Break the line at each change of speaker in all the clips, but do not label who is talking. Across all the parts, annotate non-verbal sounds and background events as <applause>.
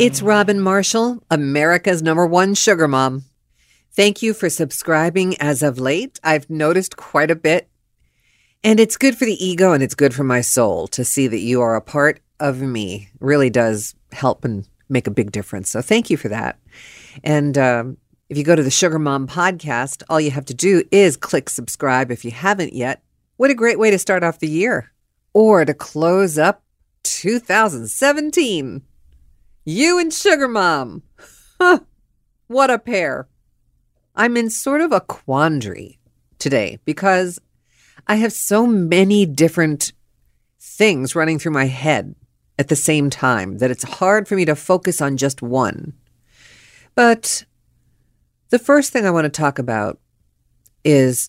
It's Robin Marshall, America's number one sugar mom. Thank you for subscribing as of late. I've noticed quite a bit. And it's good for the ego and it's good for my soul to see that you are a part of me. really does help and make a big difference. So thank you for that. And um, if you go to the Sugar Mom podcast, all you have to do is click subscribe if you haven't yet. What a great way to start off the year or to close up 2017. You and Sugar Mom. Huh, what a pair. I'm in sort of a quandary today because I have so many different things running through my head at the same time that it's hard for me to focus on just one. But the first thing I want to talk about is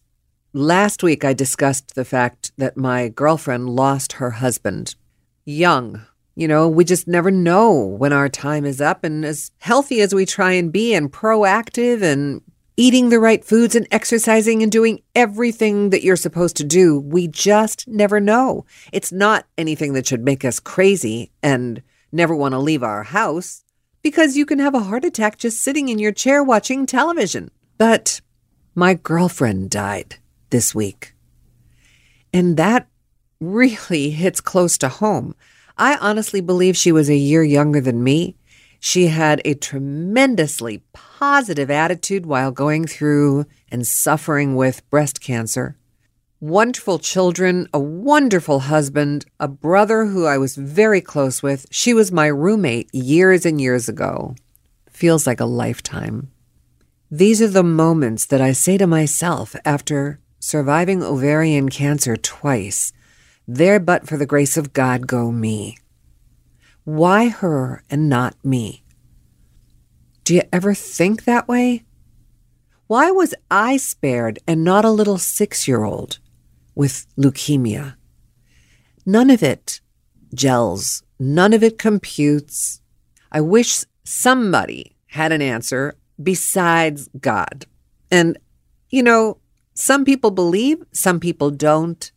last week I discussed the fact that my girlfriend lost her husband young you know, we just never know when our time is up. And as healthy as we try and be and proactive and eating the right foods and exercising and doing everything that you're supposed to do, we just never know. It's not anything that should make us crazy and never want to leave our house because you can have a heart attack just sitting in your chair watching television. But my girlfriend died this week. And that really hits close to home. I honestly believe she was a year younger than me. She had a tremendously positive attitude while going through and suffering with breast cancer. Wonderful children, a wonderful husband, a brother who I was very close with. She was my roommate years and years ago. Feels like a lifetime. These are the moments that I say to myself after surviving ovarian cancer twice there but for the grace of God go me. Why her and not me? Do you ever think that way? Why was I spared and not a little six year old with leukemia? None of it gels, none of it computes. I wish somebody had an answer besides God. And, you know, some people believe, some people don't.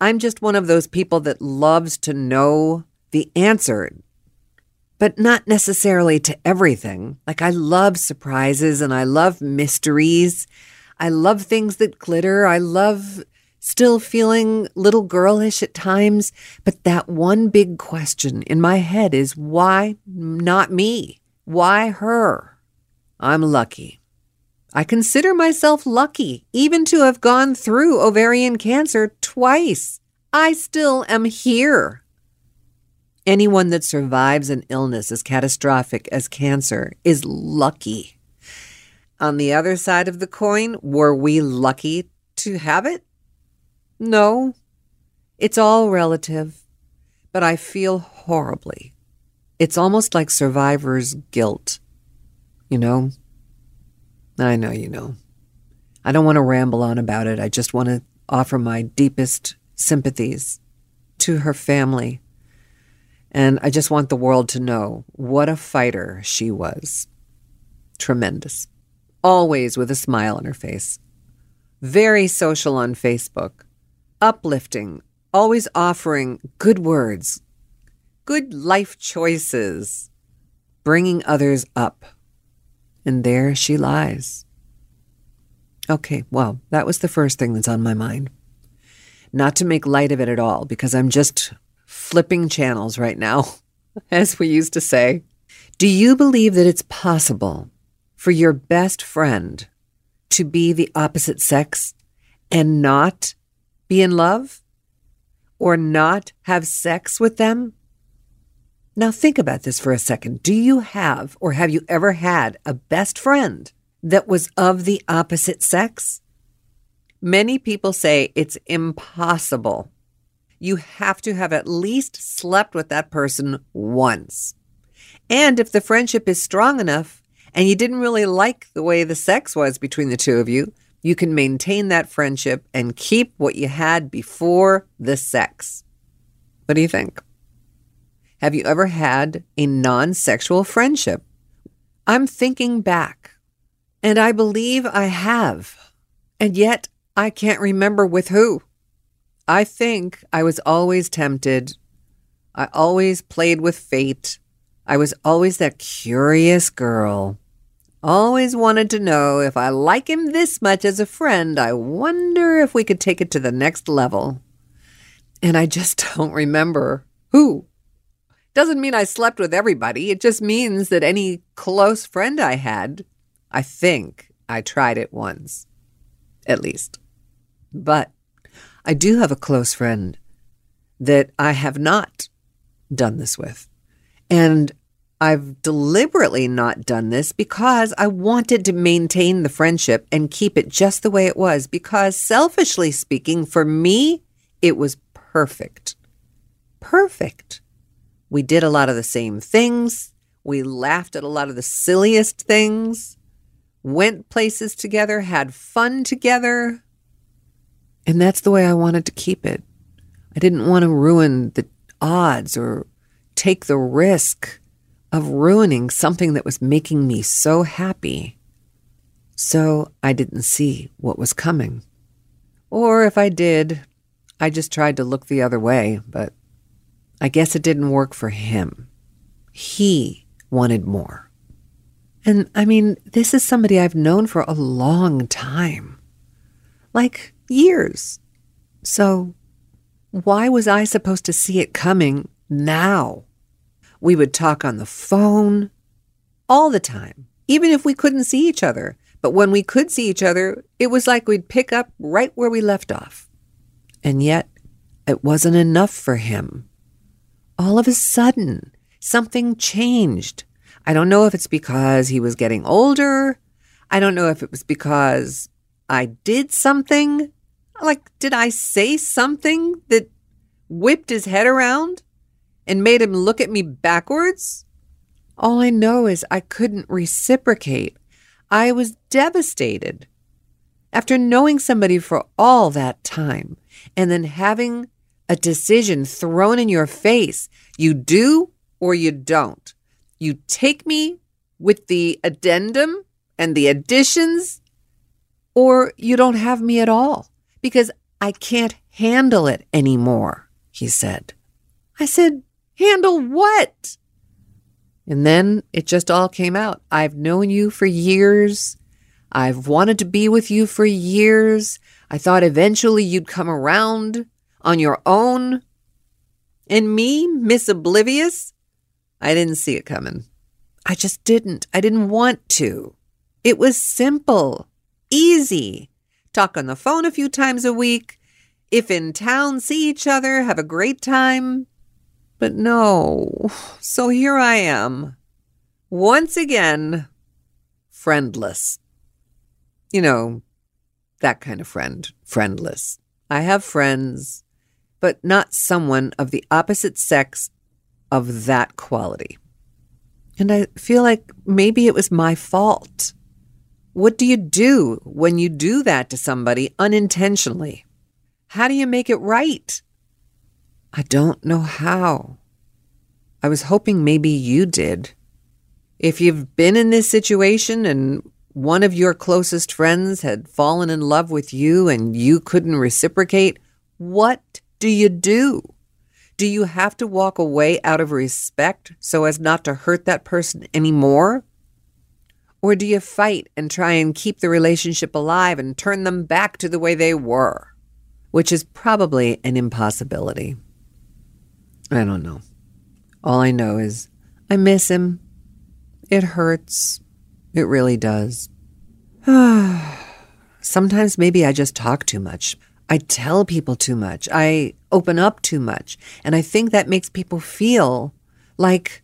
I'm just one of those people that loves to know the answer, but not necessarily to everything. Like, I love surprises and I love mysteries. I love things that glitter. I love still feeling little girlish at times. But that one big question in my head is why not me? Why her? I'm lucky. I consider myself lucky even to have gone through ovarian cancer twice. I still am here. Anyone that survives an illness as catastrophic as cancer is lucky. On the other side of the coin, were we lucky to have it? No. It's all relative, but I feel horribly. It's almost like survivor's guilt, you know? I know you know. I don't want to ramble on about it. I just want to offer my deepest sympathies to her family. And I just want the world to know what a fighter she was. Tremendous. Always with a smile on her face. Very social on Facebook. Uplifting. Always offering good words, good life choices, bringing others up and there she lies. Okay, well, that was the first thing that's on my mind. Not to make light of it at all, because I'm just flipping channels right now, <laughs> as we used to say. Do you believe that it's possible for your best friend to be the opposite sex and not be in love or not have sex with them? Now, think about this for a second. Do you have, or have you ever had, a best friend that was of the opposite sex? Many people say it's impossible. You have to have at least slept with that person once. And if the friendship is strong enough and you didn't really like the way the sex was between the two of you, you can maintain that friendship and keep what you had before the sex. What do you think? Have you ever had a non sexual friendship? I'm thinking back, and I believe I have, and yet I can't remember with who. I think I was always tempted. I always played with fate. I was always that curious girl. Always wanted to know if I like him this much as a friend, I wonder if we could take it to the next level. And I just <laughs> don't remember who. Doesn't mean I slept with everybody. It just means that any close friend I had, I think I tried it once, at least. But I do have a close friend that I have not done this with. And I've deliberately not done this because I wanted to maintain the friendship and keep it just the way it was. Because selfishly speaking, for me, it was perfect. Perfect. We did a lot of the same things. We laughed at a lot of the silliest things, went places together, had fun together. And that's the way I wanted to keep it. I didn't want to ruin the odds or take the risk of ruining something that was making me so happy. So I didn't see what was coming. Or if I did, I just tried to look the other way, but I guess it didn't work for him. He wanted more. And I mean, this is somebody I've known for a long time like years. So why was I supposed to see it coming now? We would talk on the phone all the time, even if we couldn't see each other. But when we could see each other, it was like we'd pick up right where we left off. And yet, it wasn't enough for him. All of a sudden, something changed. I don't know if it's because he was getting older. I don't know if it was because I did something. Like, did I say something that whipped his head around? and made him look at me backwards? All I know is I couldn't reciprocate. I was devastated. After knowing somebody for all that time and then having a decision thrown in your face, you do or you don't. You take me with the addendum and the additions, or you don't have me at all because I can't handle it anymore, he said. I said, Handle what? And then it just all came out. I've known you for years. I've wanted to be with you for years. I thought eventually you'd come around on your own. And me, Miss Oblivious, I didn't see it coming. I just didn't. I didn't want to. It was simple, easy. Talk on the phone a few times a week. If in town, see each other, have a great time. But no. So here I am, once again, friendless. You know, that kind of friend, friendless. I have friends, but not someone of the opposite sex of that quality. And I feel like maybe it was my fault. What do you do when you do that to somebody unintentionally? How do you make it right? I don't know how. I was hoping maybe you did. If you've been in this situation and one of your closest friends had fallen in love with you and you couldn't reciprocate, what do you do? Do you have to walk away out of respect so as not to hurt that person anymore? Or do you fight and try and keep the relationship alive and turn them back to the way they were? Which is probably an impossibility. I don't know. All I know is I miss him. It hurts. It really does. <sighs> Sometimes maybe I just talk too much. I tell people too much. I open up too much. And I think that makes people feel like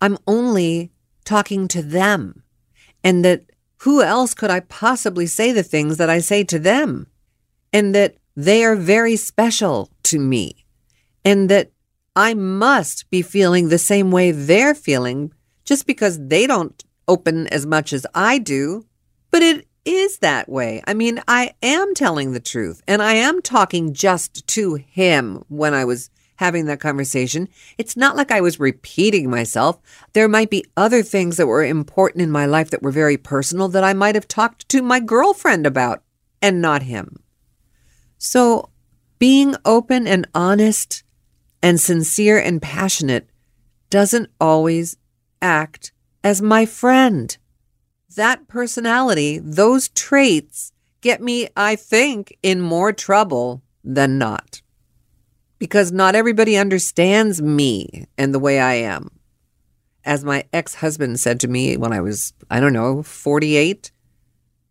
I'm only talking to them and that who else could I possibly say the things that I say to them? And that they are very special to me and that I must be feeling the same way they're feeling just because they don't open as much as I do. But it is that way. I mean, I am telling the truth and I am talking just to him when I was having that conversation. It's not like I was repeating myself. There might be other things that were important in my life that were very personal that I might have talked to my girlfriend about and not him. So being open and honest and sincere and passionate doesn't always act as my friend. That personality, those traits get me, I think, in more trouble than not. Because not everybody understands me and the way I am. As my ex husband said to me when I was, I don't know, 48,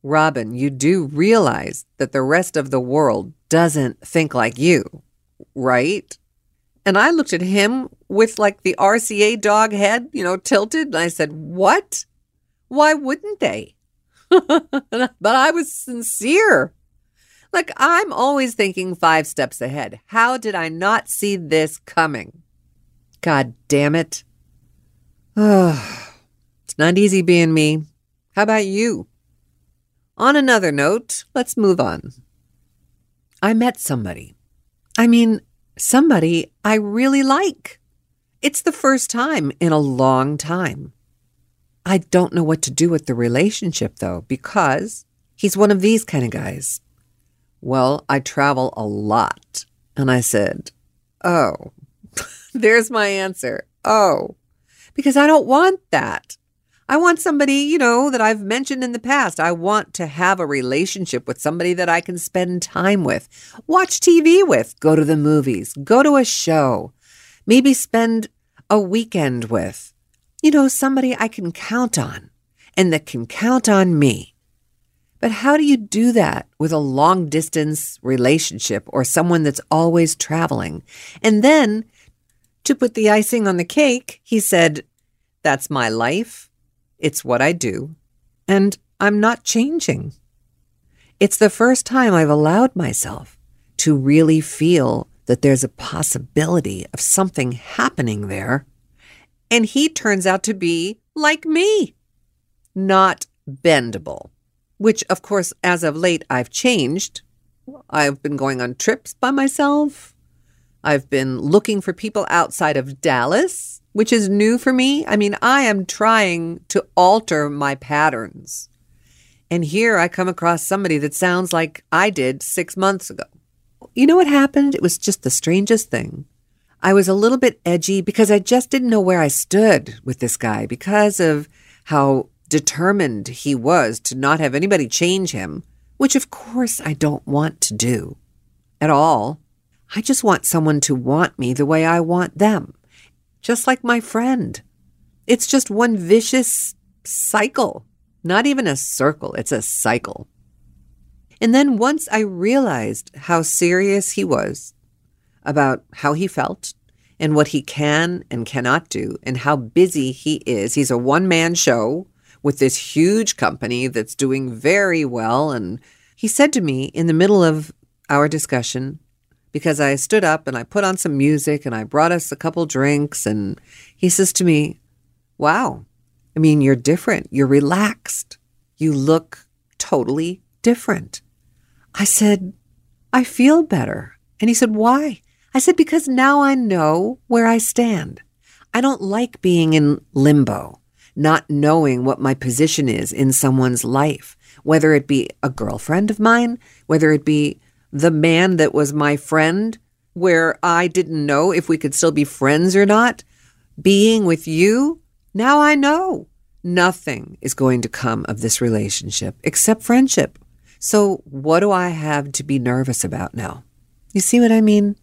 Robin, you do realize that the rest of the world doesn't think like you, right? And I looked at him with like the RCA dog head, you know, tilted. And I said, What? Why wouldn't they? <laughs> but I was sincere. Like, I'm always thinking five steps ahead. How did I not see this coming? God damn it. Oh, <sighs> it's not easy being me. How about you? On another note, let's move on. I met somebody. I mean, somebody I really like. It's the first time in a long time. I don't know what to do with the relationship, though, because he's one of these kind of guys. Well, I travel a lot. And I said, Oh, <laughs> there's my answer. Oh, because I don't want that. I want somebody, you know, that I've mentioned in the past. I want to have a relationship with somebody that I can spend time with, watch TV with, go to the movies, go to a show, maybe spend a weekend with you know, somebody I can count on and that can count on me. But how do you do that with a long distance relationship or someone that's always traveling? And then to put the icing on the cake, he said, That's my life. It's what I do. And I'm not changing. It's the first time I've allowed myself to really feel that there's a possibility of something happening there and he turns out to be like me, not bendable, which, of course, as of late, I've changed. I've been going on trips by myself. I've been looking for people outside of Dallas, which is new for me. I mean, I am trying to alter my patterns. And here I come across somebody that sounds like I did six months ago. You know what happened? It was just the strangest thing. I was a little bit edgy because I just didn't know where I stood with this guy because of how determined he was to not have anybody change him, which of course I don't want to do at all. I just want someone to want me the way I want them, just like my friend. It's just one vicious cycle, not even a circle, it's a cycle. And then once I realized how serious he was about how he felt and what he can and cannot do and how busy he is. He's a one man show with this huge company that's doing very well. And he said to me in the middle of our discussion, because I stood up and I put on some music and I brought us a couple drinks, and he says to me, Wow, I mean, you're different. You're relaxed. You look totally different. I said, I feel better. And he said, Why? I said, because now I know where I stand. I don't like being in limbo, not knowing what my position is in someone's life, whether it be a girlfriend of mine, whether it be the man that was my friend, where I didn't know if we could still be friends or not. Being with you, now I know nothing is going to come of this relationship except friendship. So, what do I have to be nervous about now? You see what I mean?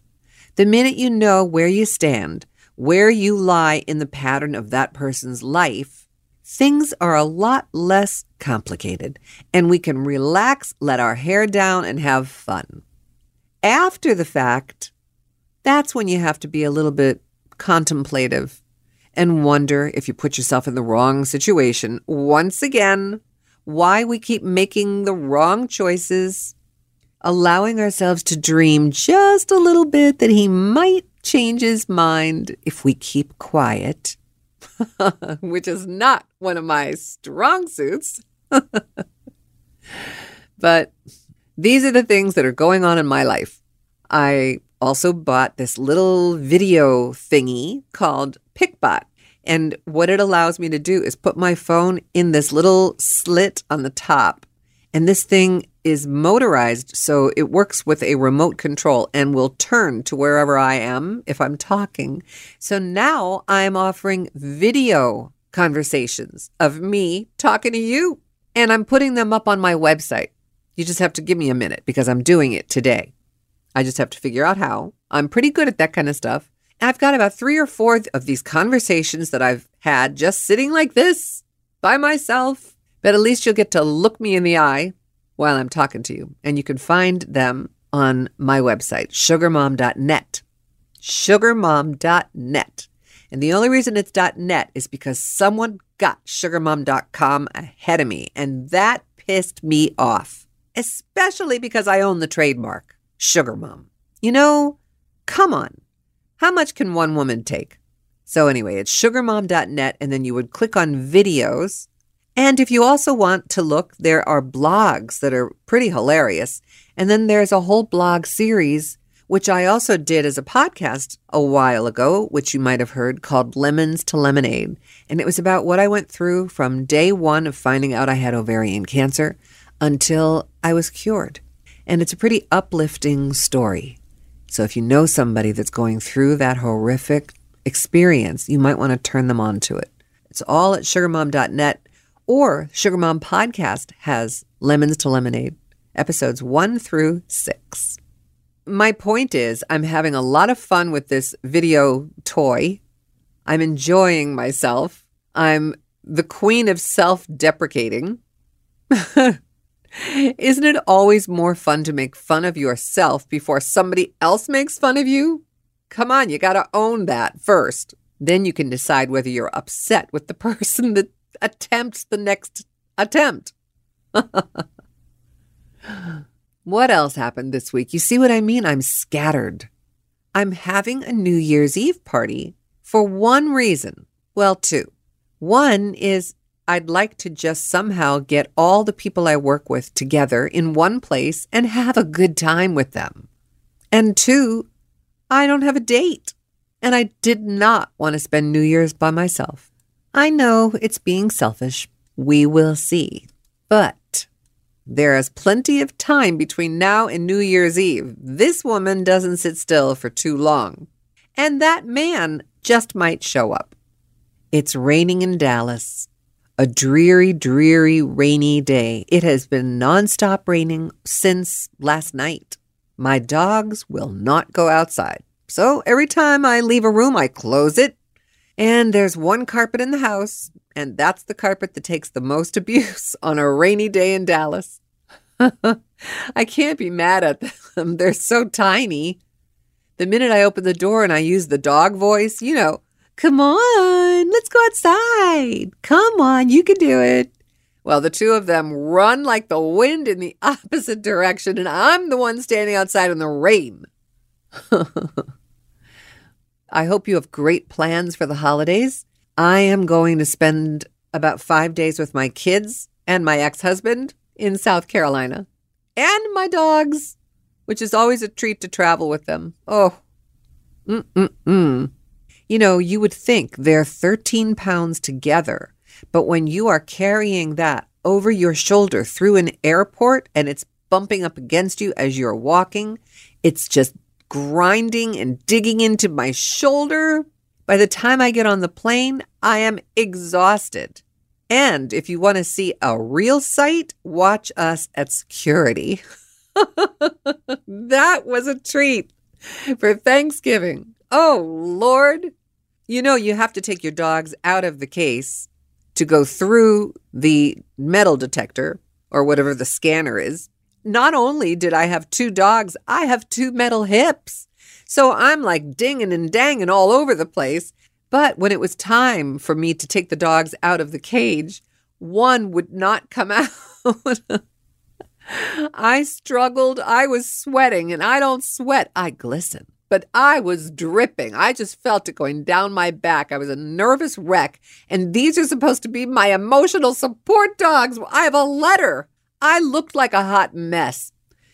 The minute you know where you stand, where you lie in the pattern of that person's life, things are a lot less complicated and we can relax, let our hair down, and have fun. After the fact, that's when you have to be a little bit contemplative and wonder if you put yourself in the wrong situation once again, why we keep making the wrong choices allowing ourselves to dream just a little bit that he might change his mind if we keep quiet, <laughs> which is not one of my strong suits. <laughs> but these are the things that are going on in my life. I also bought this little video thingy called PicBot. And what it allows me to do is put my phone in this little slit on the top. And this thing is motorized, so it works with a remote control and will turn to wherever I am if I'm talking. So now I'm offering video conversations of me talking to you. And I'm putting them up on my website. You just have to give me a minute because I'm doing it today. I just have to figure out how. I'm pretty good at that kind of stuff. I've got about three or four of these conversations that I've had just sitting like this by myself. But at least you'll get to look me in the eye while I'm talking to you. And you can find them on my website, sugarmom.net. Sugarmom.net. And the only reason it's .net is because someone got sugarmom.com ahead of me. And that pissed me off, especially because I own the trademark, Sugar Mom. You know, come on. How much can one woman take? So, anyway, it's sugarmom.net, and then you would click on videos. And if you also want to look, there are blogs that are pretty hilarious. And then there's a whole blog series, which I also did as a podcast a while ago, which you might have heard called Lemons to Lemonade. And it was about what I went through from day one of finding out I had ovarian cancer until I was cured. And it's a pretty uplifting story. So if you know somebody that's going through that horrific experience, you might want to turn them on to it. It's all at sugarmom.net or Sugar Mom Podcast has Lemons to Lemonade, episodes one through six. My point is, I'm having a lot of fun with this video toy. I'm enjoying myself. I'm the queen of self deprecating. <laughs> Isn't it always more fun to make fun of yourself before somebody else makes fun of you? Come on, you got to own that first. Then you can decide whether you're upset with the <laughs> person that attempts the next attempt. <laughs> what else happened this week? You see what I mean? I'm scattered. I'm having a New Year's Eve party for one reason. Well, two. One is I'd like to just somehow get all the people I work with together in one place and have a good time with them. And two, I don't have a date. And I did not want to spend New Year's by myself. I know it's being selfish. We will see. But there is plenty of time between now and New Year's Eve. This woman doesn't sit still for too long. And that man just might show up. It's raining in Dallas. A dreary, dreary, rainy day. It has been nonstop raining since last night. My dogs will not go outside. So every time I leave a room, I close it. And there's one carpet in the house, and that's the carpet that takes the most <laughs> abuse on a rainy day in Dallas. <laughs> I can't be mad at them. <laughs> They're so tiny. The minute I open the door and I use the dog voice, you know, Come on, let's go outside. Come on, you can do it. Well, the two of them run like the wind in the opposite direction, and I'm the one standing outside in the rain. I hope you have great plans for the holidays. I am going to spend about five days with my kids and my ex husband in South Carolina and my dogs, which is always a treat to travel with them. Oh, mm-mm-mm. You know, you would think they're 13 pounds together, but when you are carrying that over your shoulder through an airport and it's bumping up against you as you're walking, it's just grinding and digging into my shoulder. By the time I get on the plane, I am exhausted. And if you want to see a real sight, watch us at security. <laughs> that was a treat for Thanksgiving. Oh, Lord. You know, you have to take your dogs out of the case to go through the metal detector or whatever the scanner is. Not only did I have two dogs, I have two metal hips. So I'm like dinging and danging all over the place. But when it was time for me to take the dogs out of the cage, one would not come <laughs> out. I struggled. I was sweating, and I don't sweat, I glisten but I was dripping. I just felt it going down my back. I was a nervous wreck. And these are supposed to be my emotional support dogs. I have a letter. I looked like a hot mess.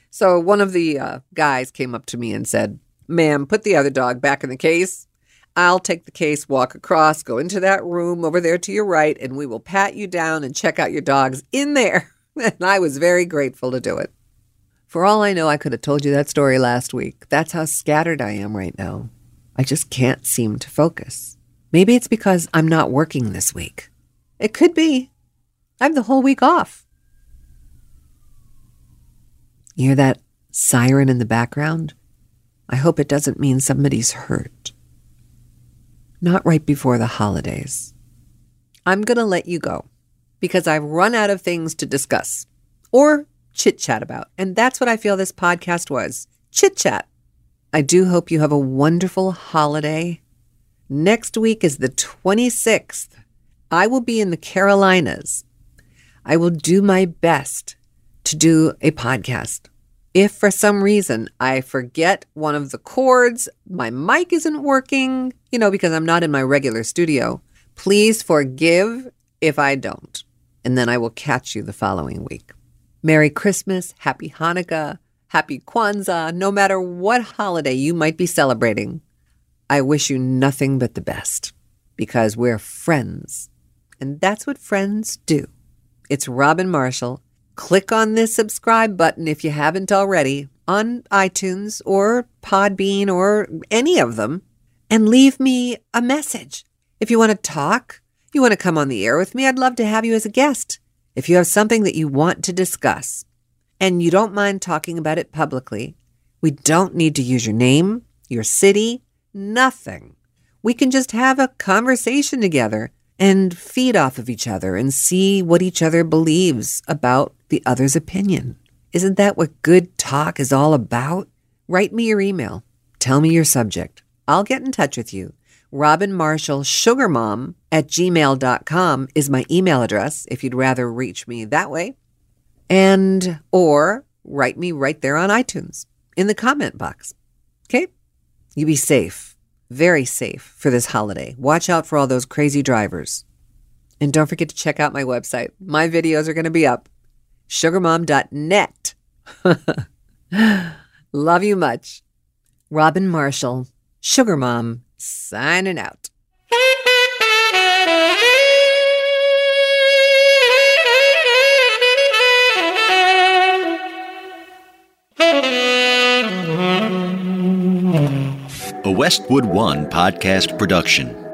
So one of the uh, guys came up to me and said, Ma'am, put the other dog back in the case. I'll take the case, walk across, go into that room over there to your right, and we will pat you down and check out your dogs in there. <laughs> And I was very grateful to do it. For all I know, I could have told you that story last week. That's how scattered I am right now. I just can't seem to focus. Maybe it's because I'm not working this week. It could be. I have the whole week off. You hear that siren in the background? I hope it doesn't mean somebody's hurt. Not right before the holidays. I'm going to let you go because I've run out of things to discuss or chit chat about. And that's what I feel this podcast was chit chat. I do hope you have a wonderful holiday. Next week is the 26th. I will be in the Carolinas. I will do my best to do a podcast. If for some reason I forget one of the cords, my mic isn't working, you know, because I'm not in my regular studio, please forgive if I don't. And then I will catch you the following week. Merry Christmas, Happy Hanukkah, Happy Kwanzaa, no matter what holiday you might be celebrating. I wish you nothing but the best because we're friends. And that's what friends do. It's Robin Marshall. Click on this subscribe button if you haven't already on iTunes or Podbean or any of them and leave me a message. If you want to talk, you want to come on the air with me, I'd love to have you as a guest. If you have something that you want to discuss and you don't mind talking about it publicly, we don't need to use your name, your city, nothing. We can just have a conversation together and feed off of each other and see what each other believes about the other's opinion. Isn't that what good talk is all about? Write me your email. Tell me your subject. I'll get in touch with you. Robin Marshall Sugar Mom at gmail.com is my email address if you'd rather reach me that way. And, or write me right there on iTunes in the comment box. Okay? You be safe, very safe for this holiday. Watch out for all those crazy drivers. And don't forget to check out my website. My videos are going to be up. Sugarmom.net. <laughs> Love you much. Robin Marshall, Sugar Mom, signing out. <laughs>
A Westwood One podcast production.